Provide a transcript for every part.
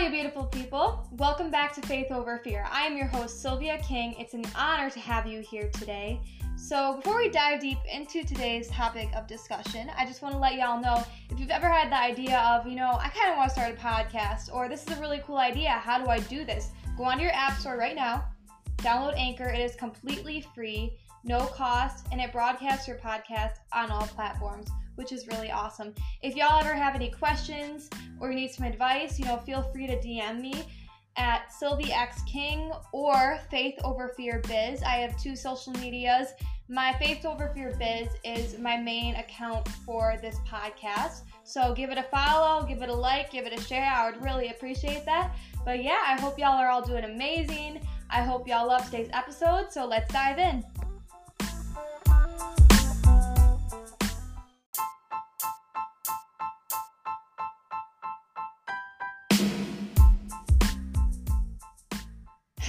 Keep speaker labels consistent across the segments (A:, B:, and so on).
A: you beautiful people. Welcome back to Faith Over Fear. I am your host, Sylvia King. It's an honor to have you here today. So, before we dive deep into today's topic of discussion, I just want to let y'all know if you've ever had the idea of, you know, I kind of want to start a podcast, or this is a really cool idea, how do I do this? Go onto your app store right now, download Anchor. It is completely free, no cost, and it broadcasts your podcast on all platforms which is really awesome. If y'all ever have any questions or you need some advice, you know, feel free to DM me at Sylvie X King or Faith Over Fear Biz. I have two social medias. My Faith Over Fear Biz is my main account for this podcast. So give it a follow, give it a like, give it a share. I would really appreciate that. But yeah, I hope y'all are all doing amazing. I hope y'all love today's episode. So let's dive in.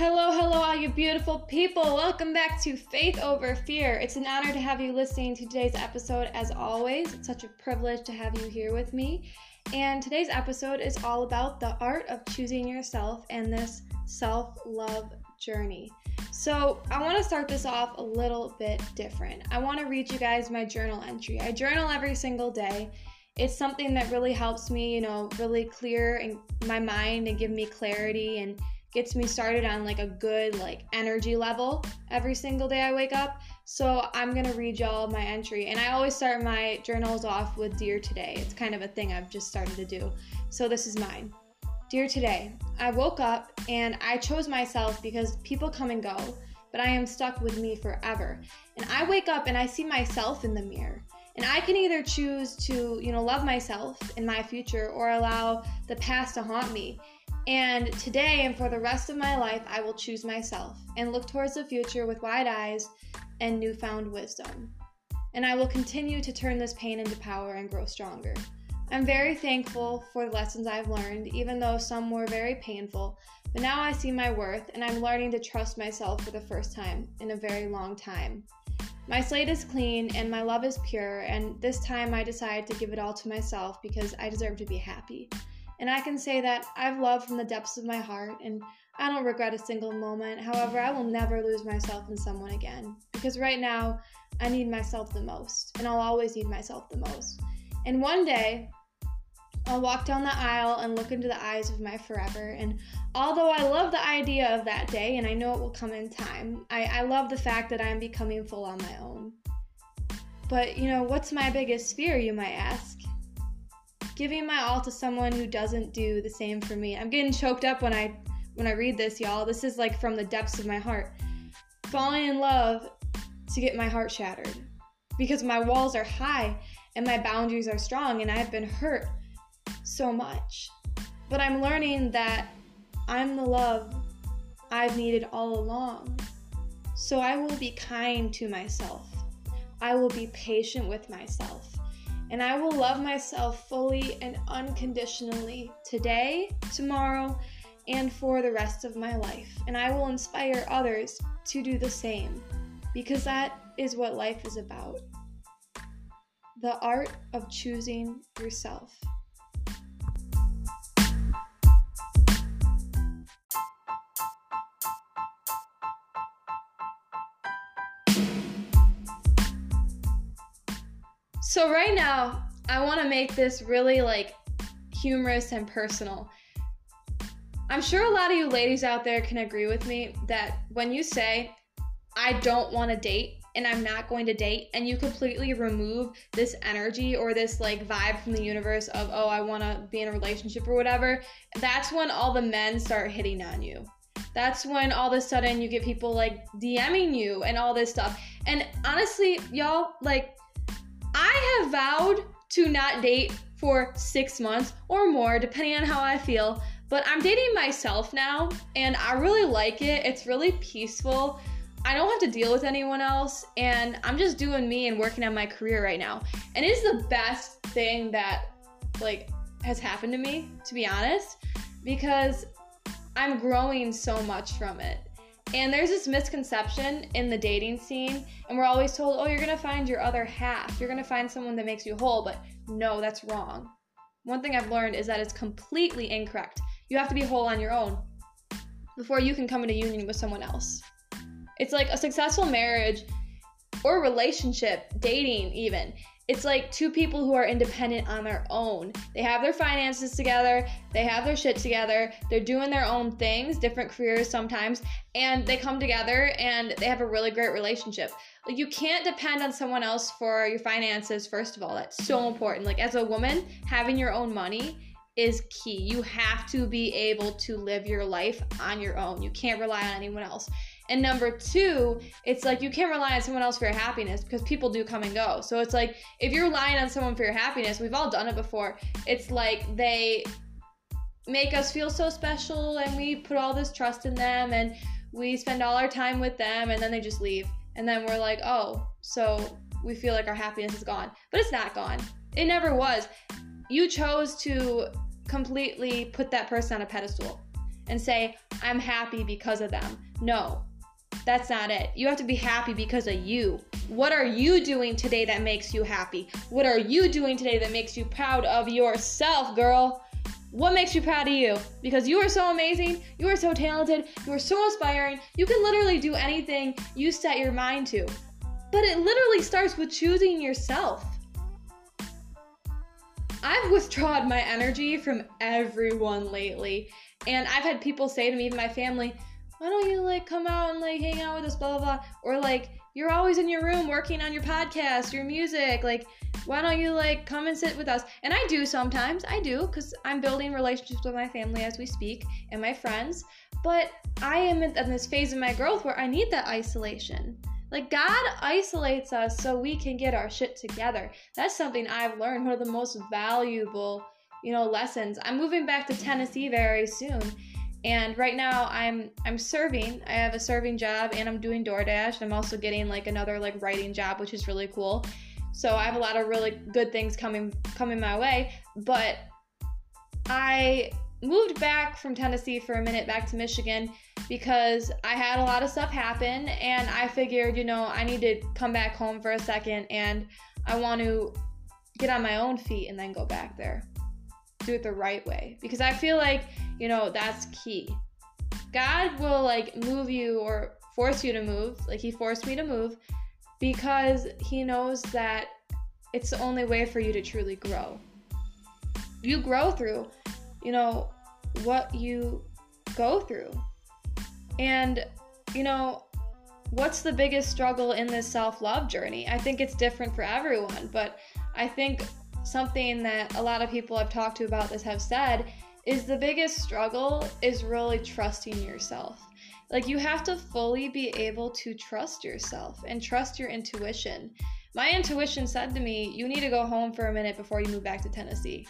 A: Hello, hello, all you beautiful people. Welcome back to Faith Over Fear. It's an honor to have you listening to today's episode as always. It's such a privilege to have you here with me. And today's episode is all about the art of choosing yourself and this self love journey. So, I want to start this off a little bit different. I want to read you guys my journal entry. I journal every single day. It's something that really helps me, you know, really clear my mind and give me clarity and gets me started on like a good like energy level every single day I wake up. So I'm gonna read y'all my entry, and I always start my journals off with Dear Today. It's kind of a thing I've just started to do. So this is mine. Dear Today, I woke up and I chose myself because people come and go, but I am stuck with me forever. And I wake up and I see myself in the mirror. And I can either choose to, you know, love myself in my future or allow the past to haunt me. And today and for the rest of my life, I will choose myself and look towards the future with wide eyes and newfound wisdom. And I will continue to turn this pain into power and grow stronger. I'm very thankful for the lessons I've learned, even though some were very painful. But now I see my worth and I'm learning to trust myself for the first time in a very long time. My slate is clean and my love is pure, and this time I decide to give it all to myself because I deserve to be happy. And I can say that I've loved from the depths of my heart and I don't regret a single moment. However, I will never lose myself in someone again because right now I need myself the most and I'll always need myself the most. And one day, I'll walk down the aisle and look into the eyes of my forever. And although I love the idea of that day and I know it will come in time, I, I love the fact that I'm becoming full on my own. But, you know, what's my biggest fear, you might ask? Giving my all to someone who doesn't do the same for me. I'm getting choked up when I when I read this, y'all. This is like from the depths of my heart. Falling in love to get my heart shattered because my walls are high and my boundaries are strong and I've been hurt so much. But I'm learning that I'm the love I've needed all along. So I will be kind to myself. I will be patient with myself and I will love myself fully and unconditionally today, tomorrow, and for the rest of my life. And I will inspire others to do the same because that is what life is about the art of choosing yourself. So right now, I want to make this really like humorous and personal. I'm sure a lot of you ladies out there can agree with me that when you say, I don't want to date and I'm not going to date, and you completely remove this energy or this like vibe from the universe of, oh, I want to be in a relationship or whatever, that's when all the men start hitting on you. That's when all of a sudden you get people like DMing you and all this stuff. And honestly, y'all, like, I have vowed to not date for six months or more, depending on how I feel. But I'm dating myself now, and I really like it. It's really peaceful. I don't have to deal with anyone else, and I'm just doing me and working on my career right now. And it is the best thing that, like, has happened to me, to be honest, because I'm growing so much from it. And there's this misconception in the dating scene, and we're always told, oh, you're gonna find your other half. You're gonna find someone that makes you whole, but no, that's wrong. One thing I've learned is that it's completely incorrect. You have to be whole on your own before you can come into union with someone else. It's like a successful marriage or relationship, dating even. It's like two people who are independent on their own. They have their finances together, they have their shit together, they're doing their own things, different careers sometimes, and they come together and they have a really great relationship. Like you can't depend on someone else for your finances first of all. That's so important. Like as a woman, having your own money is key. You have to be able to live your life on your own. You can't rely on anyone else. And number two, it's like you can't rely on someone else for your happiness because people do come and go. So it's like if you're relying on someone for your happiness, we've all done it before. It's like they make us feel so special and we put all this trust in them and we spend all our time with them and then they just leave. And then we're like, oh, so we feel like our happiness is gone. But it's not gone. It never was. You chose to completely put that person on a pedestal and say, I'm happy because of them. No, that's not it. You have to be happy because of you. What are you doing today that makes you happy? What are you doing today that makes you proud of yourself, girl? What makes you proud of you? Because you are so amazing, you are so talented, you are so inspiring. You can literally do anything you set your mind to. But it literally starts with choosing yourself. I've withdrawn my energy from everyone lately. And I've had people say to me, even my family, why don't you like come out and like hang out with us, blah blah blah, or like you're always in your room working on your podcast, your music, like why don't you like come and sit with us? And I do sometimes, I do, because I'm building relationships with my family as we speak and my friends. But I am in this phase of my growth where I need that isolation. Like God isolates us so we can get our shit together. That's something I've learned. One of the most valuable, you know, lessons. I'm moving back to Tennessee very soon and right now I'm I'm serving. I have a serving job and I'm doing DoorDash. I'm also getting like another like writing job, which is really cool. So I have a lot of really good things coming coming my way. But I moved back from Tennessee for a minute back to Michigan because I had a lot of stuff happen and I figured, you know, I need to come back home for a second and I want to get on my own feet and then go back there. Do it the right way because I feel like you know, that's key. God will like move you or force you to move, like He forced me to move, because He knows that it's the only way for you to truly grow. You grow through, you know, what you go through. And, you know, what's the biggest struggle in this self love journey? I think it's different for everyone, but I think something that a lot of people I've talked to about this have said is the biggest struggle is really trusting yourself. Like you have to fully be able to trust yourself and trust your intuition. My intuition said to me, you need to go home for a minute before you move back to Tennessee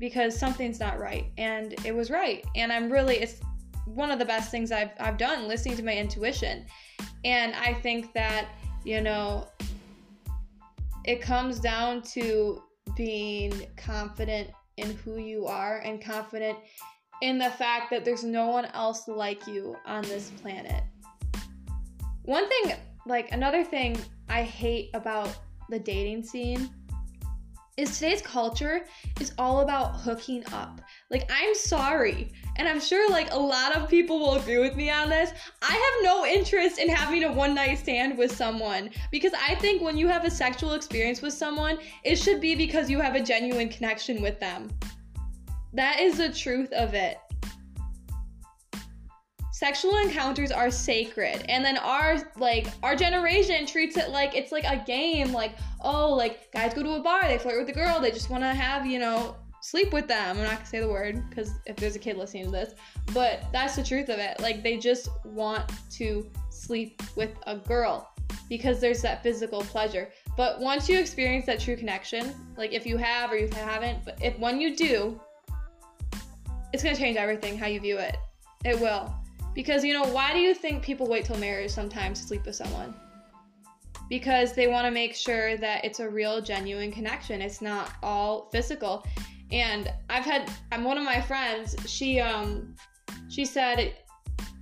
A: because something's not right. And it was right. And I'm really it's one of the best things I've I've done listening to my intuition. And I think that, you know, it comes down to being confident in who you are and confident in the fact that there's no one else like you on this planet. One thing, like another thing I hate about the dating scene is today's culture is all about hooking up. Like, I'm sorry. And I'm sure like a lot of people will agree with me on this. I have no interest in having a one night stand with someone because I think when you have a sexual experience with someone, it should be because you have a genuine connection with them. That is the truth of it sexual encounters are sacred. And then our like our generation treats it like it's like a game like oh like guys go to a bar they flirt with the girl they just want to have you know sleep with them. I'm not gonna say the word because if there's a kid listening to this but that's the truth of it. Like they just want to sleep with a girl because there's that physical pleasure. But once you experience that true connection like if you have or you haven't but if when you do it's gonna change everything how you view it. It will because, you know, why do you think people wait till marriage sometimes to sleep with someone? Because they want to make sure that it's a real, genuine connection. It's not all physical. And I've had, I'm one of my friends, she, um, she said,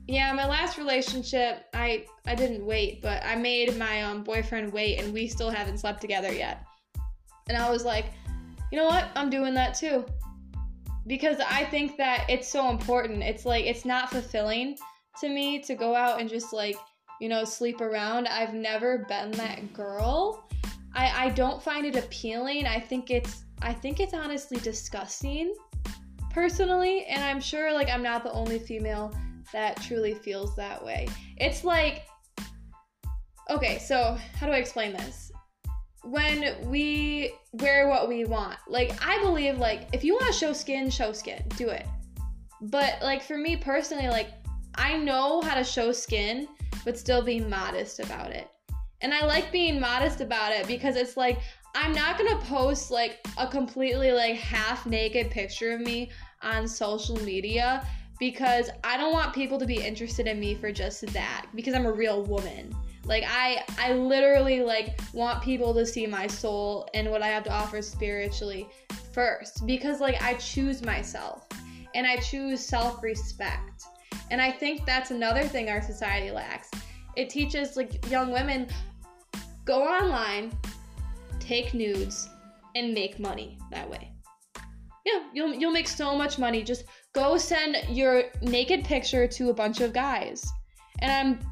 A: yeah, my last relationship, I, I didn't wait, but I made my um, boyfriend wait and we still haven't slept together yet. And I was like, you know what? I'm doing that too. Because I think that it's so important. It's like it's not fulfilling to me to go out and just like, you know, sleep around. I've never been that girl. I I don't find it appealing. I think it's I think it's honestly disgusting personally, and I'm sure like I'm not the only female that truly feels that way. It's like okay, so how do I explain this? When we wear what we want, like I believe like if you want to show skin, show skin, do it. But like for me personally, like I know how to show skin, but still be modest about it. And I like being modest about it because it's like I'm not gonna post like a completely like half naked picture of me on social media because I don't want people to be interested in me for just that because I'm a real woman. Like I I literally like want people to see my soul and what I have to offer spiritually first because like I choose myself and I choose self-respect. And I think that's another thing our society lacks. It teaches like young women go online, take nudes and make money that way. Yeah, you'll you'll make so much money. Just go send your naked picture to a bunch of guys. And I'm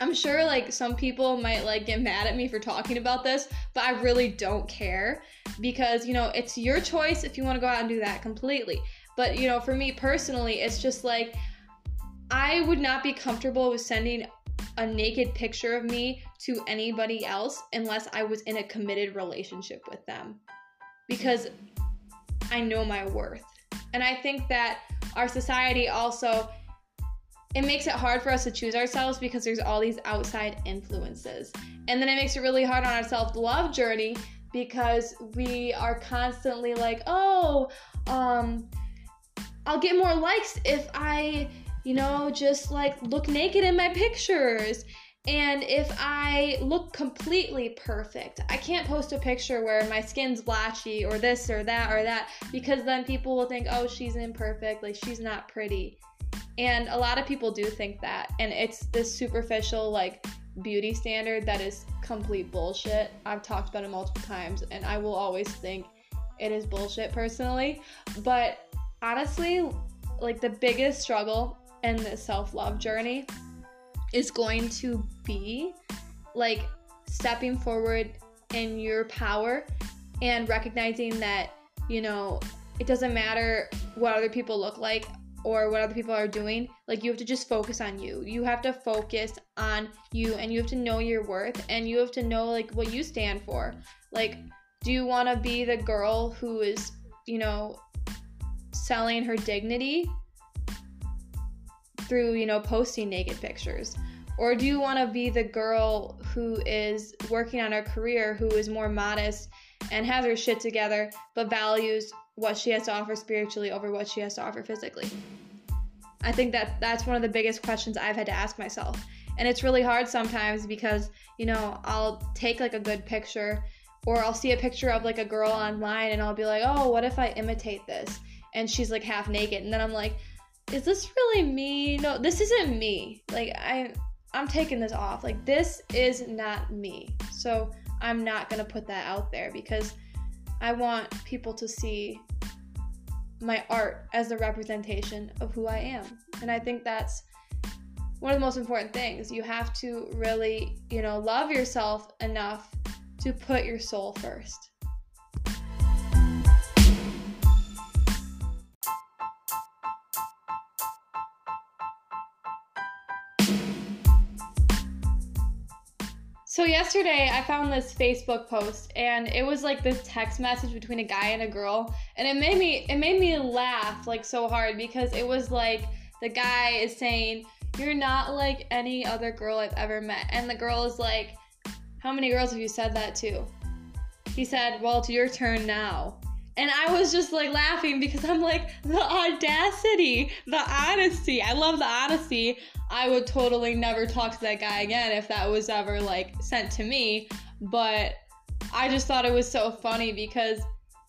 A: I'm sure like some people might like get mad at me for talking about this, but I really don't care because you know, it's your choice if you want to go out and do that completely. But you know, for me personally, it's just like I would not be comfortable with sending a naked picture of me to anybody else unless I was in a committed relationship with them. Because I know my worth. And I think that our society also it makes it hard for us to choose ourselves because there's all these outside influences. And then it makes it really hard on our self-love journey because we are constantly like, "Oh, um I'll get more likes if I, you know, just like look naked in my pictures." And if I look completely perfect, I can't post a picture where my skin's blotchy or this or that or that because then people will think, oh, she's imperfect, like she's not pretty. And a lot of people do think that. And it's this superficial, like, beauty standard that is complete bullshit. I've talked about it multiple times, and I will always think it is bullshit personally. But honestly, like, the biggest struggle in the self love journey is going to be like stepping forward in your power and recognizing that, you know, it doesn't matter what other people look like or what other people are doing. Like, you have to just focus on you. You have to focus on you and you have to know your worth and you have to know, like, what you stand for. Like, do you want to be the girl who is, you know, selling her dignity through, you know, posting naked pictures? Or do you want to be the girl who is working on her career, who is more modest and has her shit together, but values what she has to offer spiritually over what she has to offer physically? I think that that's one of the biggest questions I've had to ask myself. And it's really hard sometimes because, you know, I'll take like a good picture or I'll see a picture of like a girl online and I'll be like, oh, what if I imitate this? And she's like half naked. And then I'm like, is this really me? No, this isn't me. Like, I I'm taking this off. Like, this is not me. So, I'm not going to put that out there because I want people to see my art as the representation of who I am. And I think that's one of the most important things. You have to really, you know, love yourself enough to put your soul first. So yesterday I found this Facebook post and it was like this text message between a guy and a girl and it made me it made me laugh like so hard because it was like the guy is saying you're not like any other girl I've ever met and the girl is like how many girls have you said that to? He said, "Well, it's your turn now." And I was just like laughing because I'm like, the audacity, the honesty. I love the honesty. I would totally never talk to that guy again if that was ever like sent to me. But I just thought it was so funny because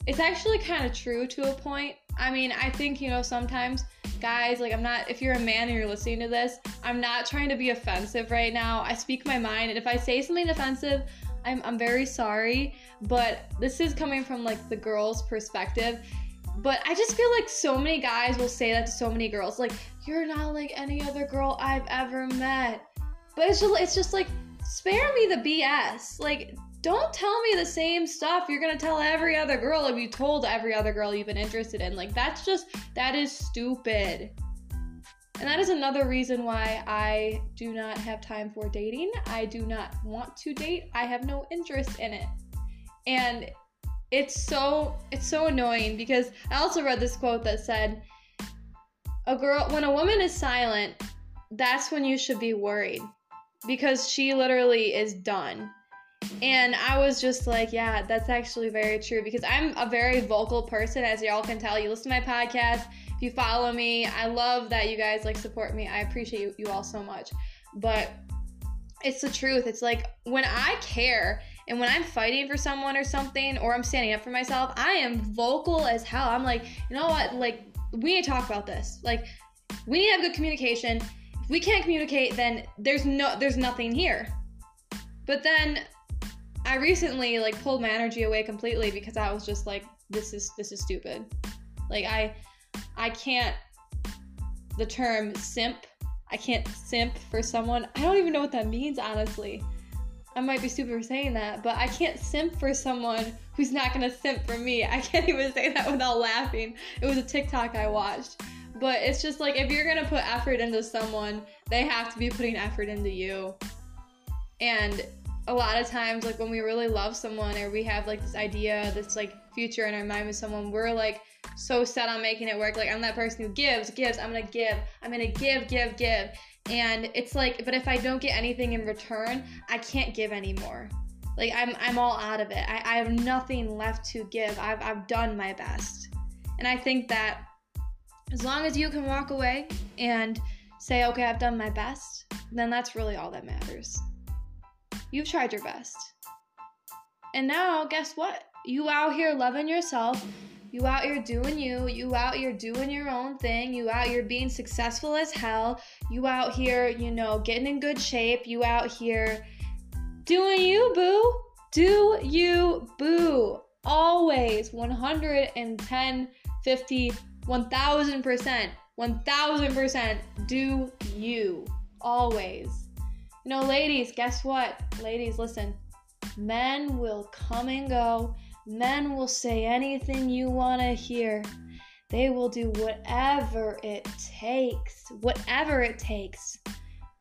A: it's actually kind of true to a point. I mean, I think, you know, sometimes guys, like, I'm not, if you're a man and you're listening to this, I'm not trying to be offensive right now. I speak my mind, and if I say something offensive, I'm, I'm very sorry, but this is coming from like the girl's perspective. But I just feel like so many guys will say that to so many girls, like, you're not like any other girl I've ever met. But it's just, it's just like, spare me the BS. Like, don't tell me the same stuff you're gonna tell every other girl if you told every other girl you've been interested in. Like, that's just, that is stupid. And that is another reason why I do not have time for dating. I do not want to date. I have no interest in it. And it's so it's so annoying because I also read this quote that said a girl when a woman is silent, that's when you should be worried because she literally is done. And I was just like, yeah, that's actually very true because I'm a very vocal person as y'all can tell. You listen to my podcast, if you follow me, I love that you guys like support me. I appreciate you, you all so much. But it's the truth. It's like when I care and when I'm fighting for someone or something, or I'm standing up for myself, I am vocal as hell. I'm like, you know what? Like, we need to talk about this. Like, we need to have good communication. If we can't communicate, then there's no, there's nothing here. But then I recently like pulled my energy away completely because I was just like, this is this is stupid. Like I, I can't. The term simp. I can't simp for someone. I don't even know what that means, honestly. I might be stupid for saying that, but I can't simp for someone who's not gonna simp for me. I can't even say that without laughing. It was a TikTok I watched. But it's just like if you're gonna put effort into someone, they have to be putting effort into you. And a lot of times, like when we really love someone or we have like this idea, this like future in our mind with someone, we're like so set on making it work. Like I'm that person who gives, gives, I'm gonna give, I'm gonna give, give, give. And it's like, but if I don't get anything in return, I can't give anymore. Like I'm I'm all out of it. I, I have nothing left to give. I've I've done my best. And I think that as long as you can walk away and say, okay, I've done my best, then that's really all that matters. You've tried your best. And now, guess what? You out here loving yourself you out here doing you. You out here doing your own thing. You out here being successful as hell. You out here, you know, getting in good shape. You out here doing you, boo. Do you, boo. Always 110, 50, 1000%. 1000% do you. Always. You know, ladies, guess what? Ladies, listen. Men will come and go Men will say anything you want to hear. They will do whatever it takes, whatever it takes.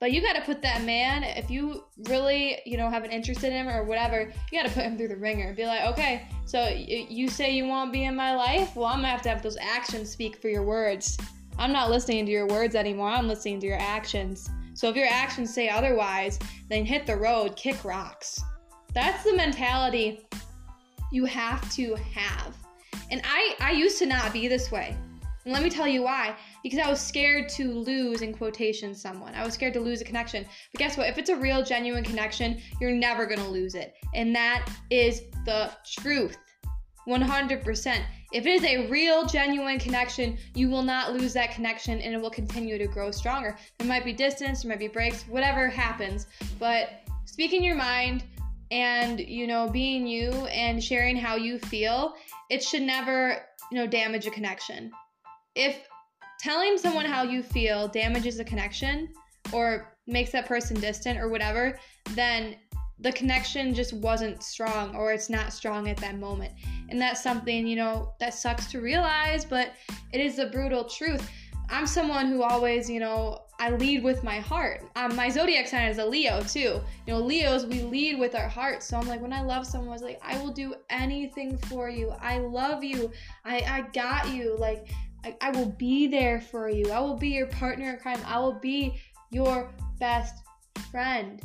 A: But you got to put that man, if you really, you know, have an interest in him or whatever, you got to put him through the wringer. Be like, okay, so you say you won't be in my life? Well, I'm to have to have those actions speak for your words. I'm not listening to your words anymore. I'm listening to your actions. So if your actions say otherwise, then hit the road, kick rocks. That's the mentality you have to have. And I, I used to not be this way. And let me tell you why. Because I was scared to lose, in quotation, someone. I was scared to lose a connection. But guess what? If it's a real, genuine connection, you're never going to lose it. And that is the truth. 100%. If it is a real, genuine connection, you will not lose that connection and it will continue to grow stronger. There might be distance, there might be breaks, whatever happens. But speaking your mind, and you know being you and sharing how you feel it should never you know damage a connection. If telling someone how you feel damages a connection or makes that person distant or whatever then the connection just wasn't strong or it's not strong at that moment. And that's something you know that sucks to realize but it is the brutal truth. I'm someone who always you know I lead with my heart. Um, my zodiac sign is a Leo too. You know, Leos we lead with our heart. So I'm like, when I love someone, I was like, I will do anything for you. I love you. I I got you. Like I, I will be there for you. I will be your partner in crime. I will be your best friend.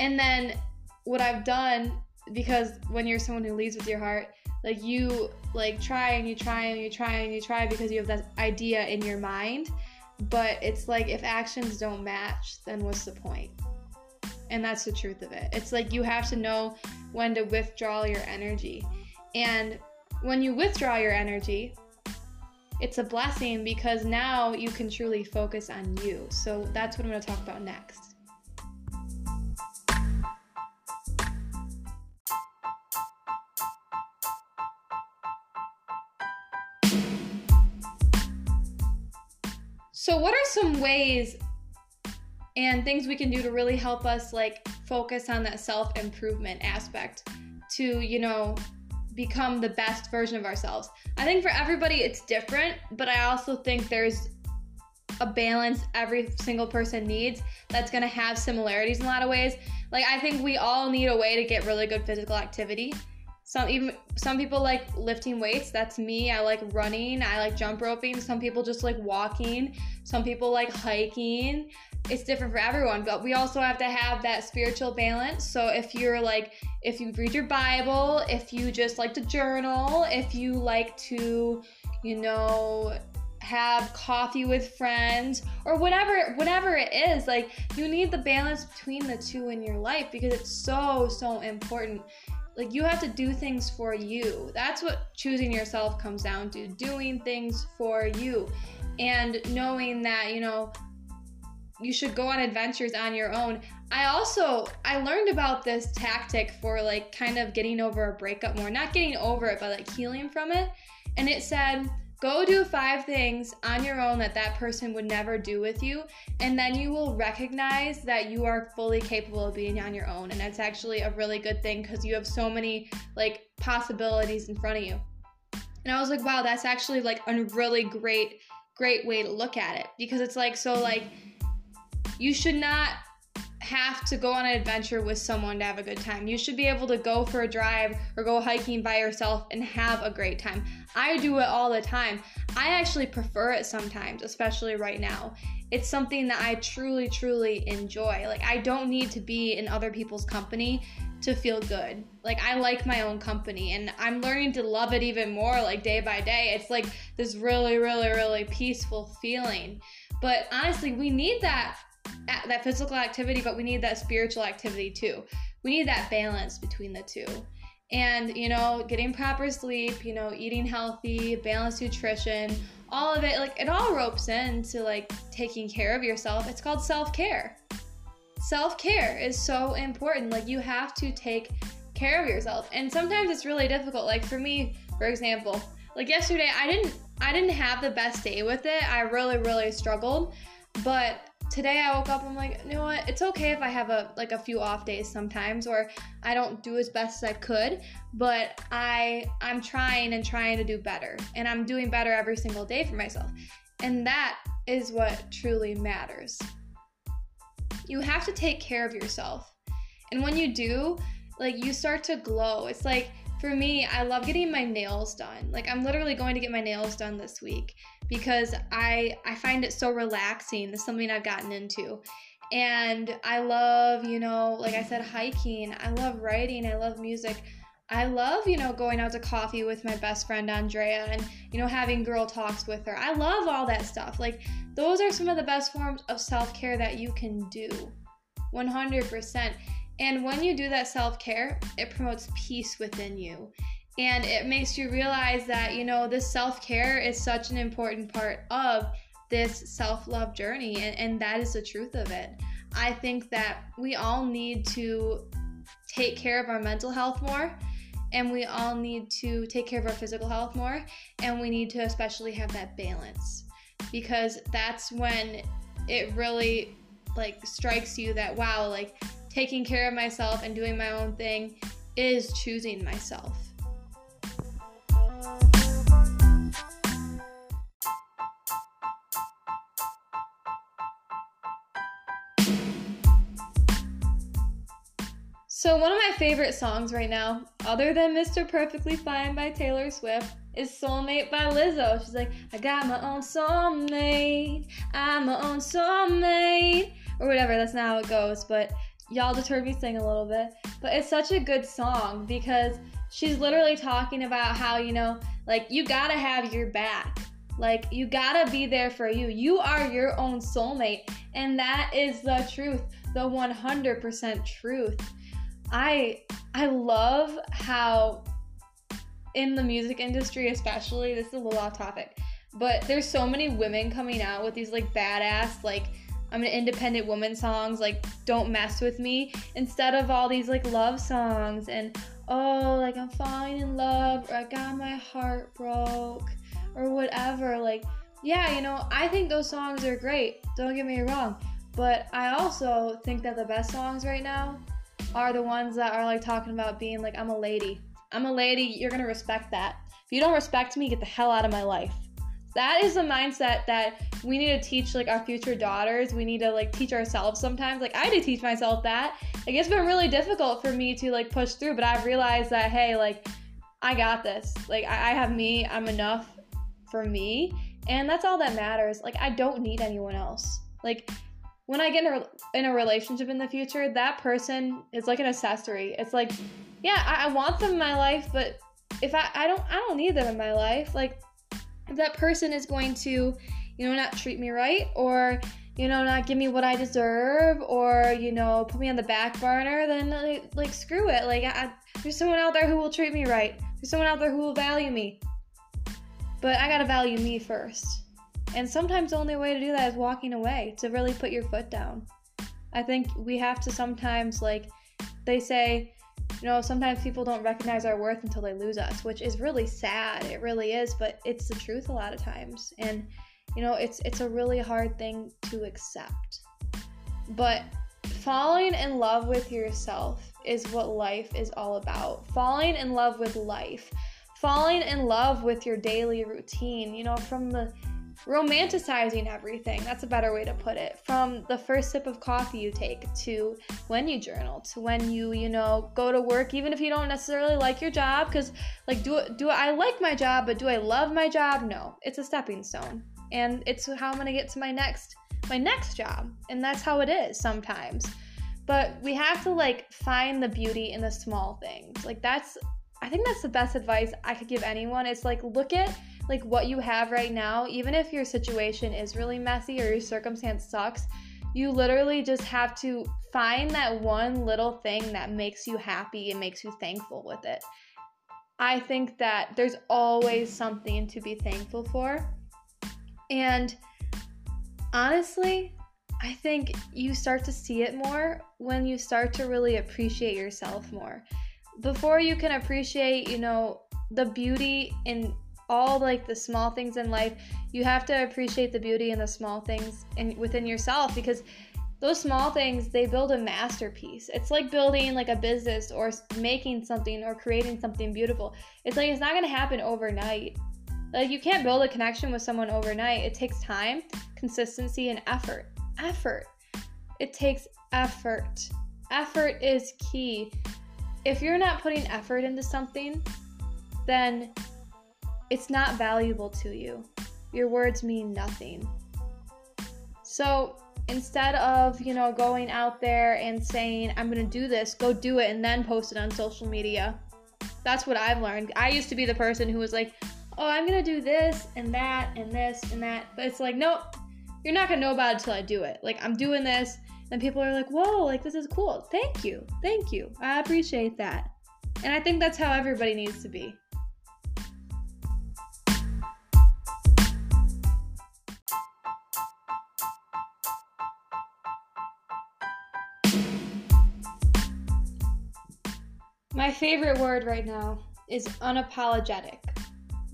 A: And then what I've done because when you're someone who leads with your heart, like you like try and you try and you try and you try because you have that idea in your mind but it's like if actions don't match, then what's the point? And that's the truth of it. It's like you have to know when to withdraw your energy. And when you withdraw your energy, it's a blessing because now you can truly focus on you. So that's what I'm going to talk about next. So, what are some ways and things we can do to really help us like focus on that self improvement aspect to, you know, become the best version of ourselves? I think for everybody it's different, but I also think there's a balance every single person needs that's going to have similarities in a lot of ways. Like I think we all need a way to get really good physical activity. Some even some people like lifting weights. That's me. I like running. I like jump roping. Some people just like walking. Some people like hiking. It's different for everyone, but we also have to have that spiritual balance. So if you're like if you read your Bible, if you just like to journal, if you like to, you know, have coffee with friends or whatever whatever it is like you need the balance between the two in your life because it's so so important like you have to do things for you. That's what choosing yourself comes down to doing things for you and knowing that you know you should go on adventures on your own. I also i learned about this tactic for like kind of getting over a breakup more not getting over it but like healing from it. And it said Go do five things on your own that that person would never do with you, and then you will recognize that you are fully capable of being on your own. And that's actually a really good thing because you have so many like possibilities in front of you. And I was like, wow, that's actually like a really great, great way to look at it because it's like, so like, you should not have to go on an adventure with someone to have a good time. You should be able to go for a drive or go hiking by yourself and have a great time. I do it all the time. I actually prefer it sometimes, especially right now. It's something that I truly, truly enjoy. Like, I don't need to be in other people's company to feel good. Like, I like my own company and I'm learning to love it even more, like, day by day. It's like this really, really, really peaceful feeling. But honestly, we need that that physical activity, but we need that spiritual activity too. We need that balance between the two. And, you know, getting proper sleep, you know, eating healthy, balanced nutrition, all of it, like, it all ropes into like taking care of yourself. It's called self care. Self care is so important. Like, you have to take care of yourself. And sometimes it's really difficult. Like, for me, for example, like yesterday, I didn't. I didn't have the best day with it. I really, really struggled. But today I woke up I'm like, you know what? It's okay if I have a like a few off days sometimes or I don't do as best as I could, but I I'm trying and trying to do better. And I'm doing better every single day for myself. And that is what truly matters. You have to take care of yourself. And when you do, like you start to glow. It's like for me, I love getting my nails done. Like I'm literally going to get my nails done this week because I I find it so relaxing. It's something I've gotten into. And I love, you know, like I said hiking. I love writing. I love music. I love, you know, going out to coffee with my best friend Andrea and, you know, having girl talks with her. I love all that stuff. Like, those are some of the best forms of self care that you can do. 100%. And when you do that self care, it promotes peace within you. And it makes you realize that, you know, this self care is such an important part of this self love journey. And, and that is the truth of it. I think that we all need to take care of our mental health more and we all need to take care of our physical health more and we need to especially have that balance because that's when it really like strikes you that wow like taking care of myself and doing my own thing is choosing myself. So, one of my favorite songs right now, other than Mr. Perfectly Fine by Taylor Swift, is Soulmate by Lizzo. She's like, I got my own soulmate, I'm my own soulmate, or whatever, that's not how it goes, but y'all just heard me sing a little bit, but it's such a good song because she's literally talking about how, you know, like you gotta have your back. Like you gotta be there for you. You are your own soulmate. And that is the truth, the 100% truth. I I love how in the music industry especially, this is a little off topic, but there's so many women coming out with these like badass like I'm an independent woman songs like Don't Mess With Me instead of all these like love songs and oh like I'm falling in love or I got my heart broke or whatever. Like yeah, you know, I think those songs are great. Don't get me wrong. But I also think that the best songs right now are the ones that are like talking about being like, I'm a lady. I'm a lady. You're going to respect that. If you don't respect me, get the hell out of my life. That is the mindset that we need to teach like our future daughters. We need to like teach ourselves sometimes. Like I had to teach myself that. Like it's been really difficult for me to like push through, but I've realized that hey, like I got this. Like I, I have me. I'm enough for me, and that's all that matters. Like I don't need anyone else. Like when I get in a, in a relationship in the future, that person is like an accessory. It's like, yeah, I, I want them in my life, but if I, I don't I don't need them in my life, like if that person is going to, you know, not treat me right or you know, not give me what I deserve or, you know, put me on the back burner, then like, like screw it. Like, I, there's someone out there who will treat me right. There's someone out there who will value me. But I gotta value me first. And sometimes the only way to do that is walking away, to really put your foot down. I think we have to sometimes, like, they say, you know, sometimes people don't recognize our worth until they lose us, which is really sad. It really is, but it's the truth a lot of times. And, you know, it's it's a really hard thing to accept. But falling in love with yourself is what life is all about. Falling in love with life. Falling in love with your daily routine, you know, from the romanticizing everything. That's a better way to put it. From the first sip of coffee you take to when you journal to when you, you know, go to work even if you don't necessarily like your job cuz like do do I like my job but do I love my job? No. It's a stepping stone. And it's how I'm going to get to my next my next job. And that's how it is sometimes. But we have to like find the beauty in the small things. Like that's I think that's the best advice I could give anyone. It's like look at like what you have right now, even if your situation is really messy or your circumstance sucks, you literally just have to find that one little thing that makes you happy and makes you thankful with it. I think that there's always something to be thankful for. And honestly, I think you start to see it more when you start to really appreciate yourself more. Before you can appreciate, you know, the beauty in all like the small things in life, you have to appreciate the beauty in the small things and within yourself because those small things they build a masterpiece. It's like building like a business or making something or creating something beautiful. It's like it's not going to happen overnight. Like you can't build a connection with someone overnight. It takes time, consistency and effort. Effort. It takes effort. Effort is key. If you're not putting effort into something, then it's not valuable to you. Your words mean nothing. So instead of, you know, going out there and saying, I'm going to do this, go do it and then post it on social media. That's what I've learned. I used to be the person who was like, oh, I'm going to do this and that and this and that. But it's like, nope, you're not going to know about it until I do it. Like, I'm doing this. And people are like, whoa, like, this is cool. Thank you. Thank you. I appreciate that. And I think that's how everybody needs to be. My favorite word right now is unapologetic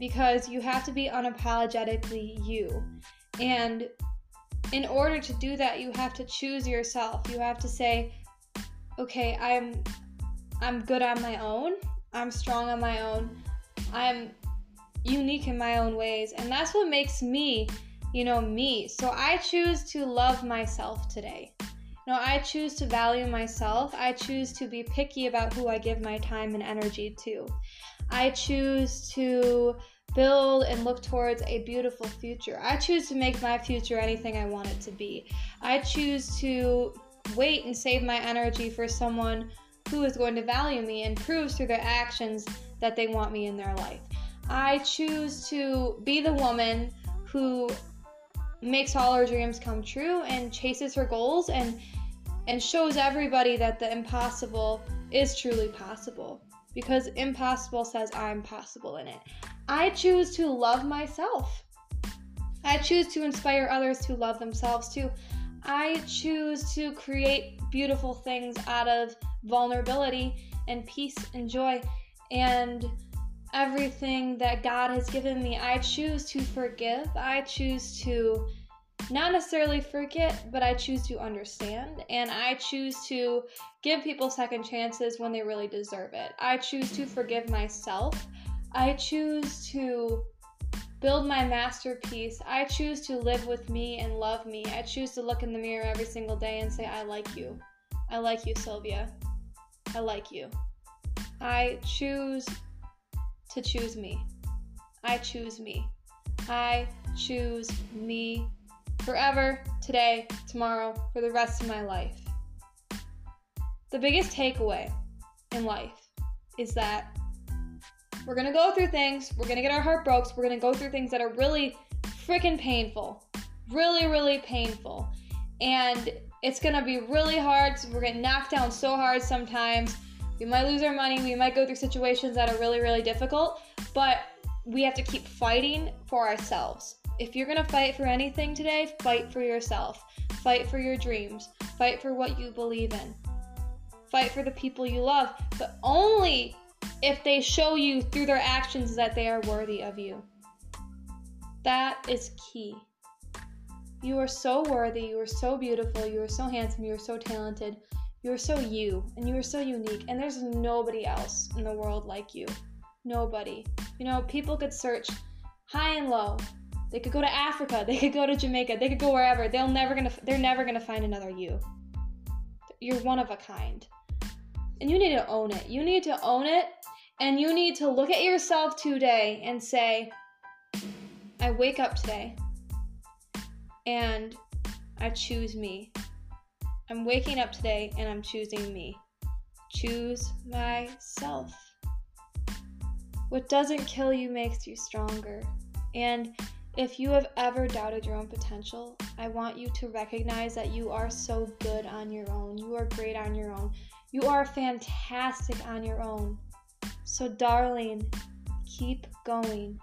A: because you have to be unapologetically you. And in order to do that, you have to choose yourself. You have to say, "Okay, I'm I'm good on my own. I'm strong on my own. I'm unique in my own ways." And that's what makes me, you know, me. So I choose to love myself today. No, I choose to value myself. I choose to be picky about who I give my time and energy to. I choose to build and look towards a beautiful future. I choose to make my future anything I want it to be. I choose to wait and save my energy for someone who is going to value me and proves through their actions that they want me in their life. I choose to be the woman who makes all her dreams come true and chases her goals and and shows everybody that the impossible is truly possible because impossible says I'm possible in it. I choose to love myself. I choose to inspire others to love themselves too. I choose to create beautiful things out of vulnerability and peace and joy. And everything that God has given me. I choose to forgive. I choose to not necessarily forget, but I choose to understand. And I choose to give people second chances when they really deserve it. I choose to forgive myself. I choose to build my masterpiece. I choose to live with me and love me. I choose to look in the mirror every single day and say, I like you. I like you, Sylvia. I like you. I choose to choose me. I choose me. I choose me forever, today, tomorrow, for the rest of my life. The biggest takeaway in life is that we're gonna go through things, we're gonna get our heart broke, we're gonna go through things that are really freaking painful. Really, really painful. And it's gonna be really hard. We're getting knocked down so hard sometimes. We might lose our money, we might go through situations that are really, really difficult, but we have to keep fighting for ourselves. If you're gonna fight for anything today, fight for yourself. Fight for your dreams. Fight for what you believe in. Fight for the people you love, but only if they show you through their actions that they are worthy of you. That is key. You are so worthy, you are so beautiful, you are so handsome, you are so talented, you are so you, and you are so unique, and there's nobody else in the world like you. Nobody. You know, people could search high and low. They could go to Africa, they could go to Jamaica, they could go wherever. They'll never gonna they're never gonna find another you. You're one of a kind. And you need to own it. You need to own it and you need to look at yourself today and say, I wake up today and I choose me. I'm waking up today and I'm choosing me. Choose myself. What doesn't kill you makes you stronger. And if you have ever doubted your own potential, I want you to recognize that you are so good on your own. You are great on your own. You are fantastic on your own. So, darling, keep going.